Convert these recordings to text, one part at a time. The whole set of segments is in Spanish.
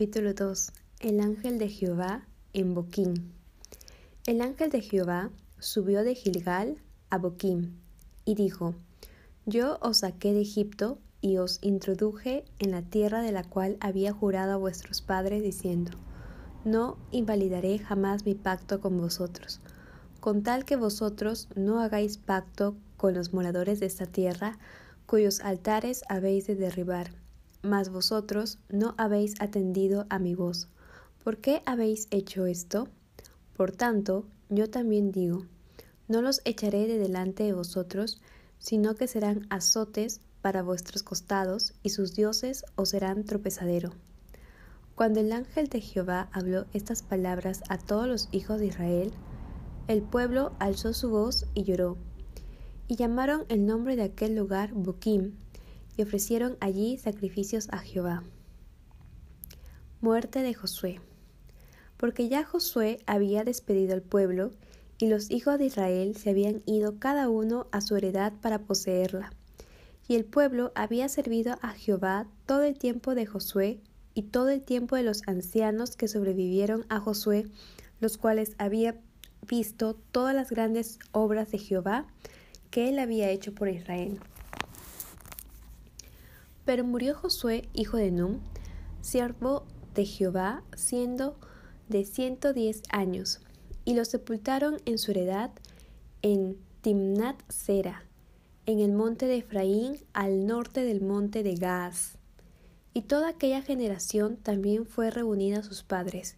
Capítulo 2 El ángel de Jehová en Boquín. El ángel de Jehová subió de Gilgal a Boquín y dijo: Yo os saqué de Egipto y os introduje en la tierra de la cual había jurado a vuestros padres, diciendo: No invalidaré jamás mi pacto con vosotros, con tal que vosotros no hagáis pacto con los moradores de esta tierra, cuyos altares habéis de derribar mas vosotros no habéis atendido a mi voz. ¿Por qué habéis hecho esto? Por tanto, yo también digo, no los echaré de delante de vosotros, sino que serán azotes para vuestros costados, y sus dioses os serán tropezadero. Cuando el ángel de Jehová habló estas palabras a todos los hijos de Israel, el pueblo alzó su voz y lloró, y llamaron el nombre de aquel lugar Boquim, ofrecieron allí sacrificios a Jehová. Muerte de Josué. Porque ya Josué había despedido al pueblo, y los hijos de Israel se habían ido cada uno a su heredad para poseerla. Y el pueblo había servido a Jehová todo el tiempo de Josué y todo el tiempo de los ancianos que sobrevivieron a Josué, los cuales había visto todas las grandes obras de Jehová que él había hecho por Israel. Pero murió Josué, hijo de Num, siervo de Jehová, siendo de ciento diez años, y lo sepultaron en su heredad en Timnat Sera, en el monte de Efraín, al norte del monte de Gaas. Y toda aquella generación también fue reunida a sus padres.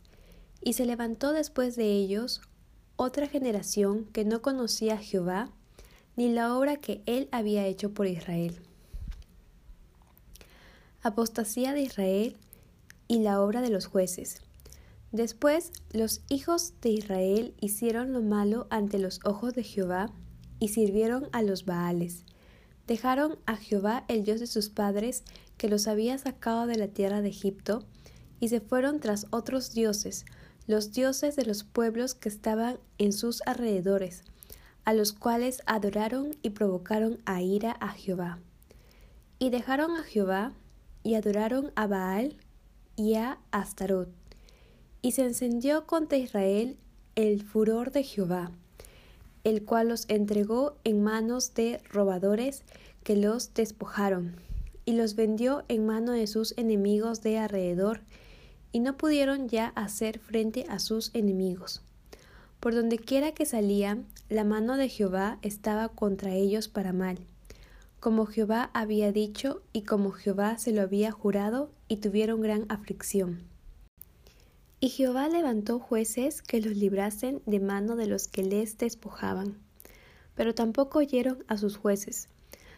Y se levantó después de ellos otra generación que no conocía a Jehová, ni la obra que él había hecho por Israel apostasía de Israel y la obra de los jueces. Después los hijos de Israel hicieron lo malo ante los ojos de Jehová y sirvieron a los Baales. Dejaron a Jehová el Dios de sus padres, que los había sacado de la tierra de Egipto, y se fueron tras otros dioses, los dioses de los pueblos que estaban en sus alrededores, a los cuales adoraron y provocaron a ira a Jehová. Y dejaron a Jehová y adoraron a Baal y a Astarot. Y se encendió contra Israel el furor de Jehová, el cual los entregó en manos de robadores que los despojaron, y los vendió en mano de sus enemigos de alrededor, y no pudieron ya hacer frente a sus enemigos. Por donde quiera que salían, la mano de Jehová estaba contra ellos para mal como Jehová había dicho y como Jehová se lo había jurado, y tuvieron gran aflicción. Y Jehová levantó jueces que los librasen de mano de los que les despojaban. Pero tampoco oyeron a sus jueces,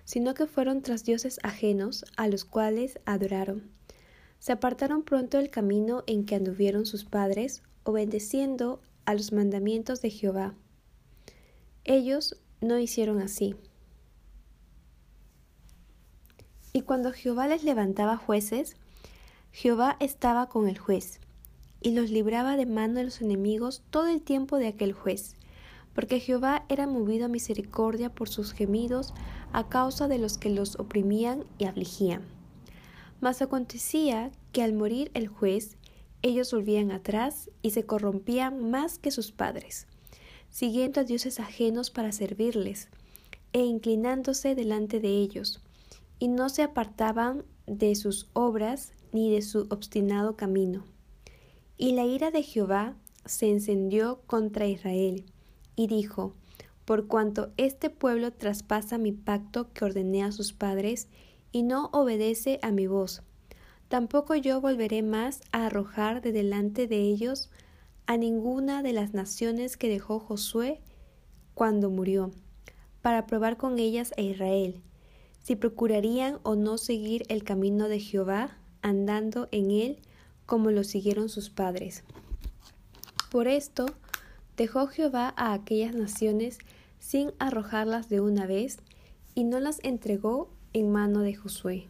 sino que fueron tras dioses ajenos, a los cuales adoraron. Se apartaron pronto del camino en que anduvieron sus padres, obedeciendo a los mandamientos de Jehová. Ellos no hicieron así. Y cuando Jehová les levantaba jueces, Jehová estaba con el juez, y los libraba de mano de los enemigos todo el tiempo de aquel juez, porque Jehová era movido a misericordia por sus gemidos a causa de los que los oprimían y afligían. Mas acontecía que al morir el juez, ellos volvían atrás y se corrompían más que sus padres, siguiendo a dioses ajenos para servirles, e inclinándose delante de ellos, y no se apartaban de sus obras ni de su obstinado camino. Y la ira de Jehová se encendió contra Israel, y dijo, Por cuanto este pueblo traspasa mi pacto que ordené a sus padres, y no obedece a mi voz, tampoco yo volveré más a arrojar de delante de ellos a ninguna de las naciones que dejó Josué cuando murió, para probar con ellas a Israel, si procurarían o no seguir el camino de Jehová, andando en él como lo siguieron sus padres. Por esto dejó Jehová a aquellas naciones sin arrojarlas de una vez, y no las entregó en mano de Josué.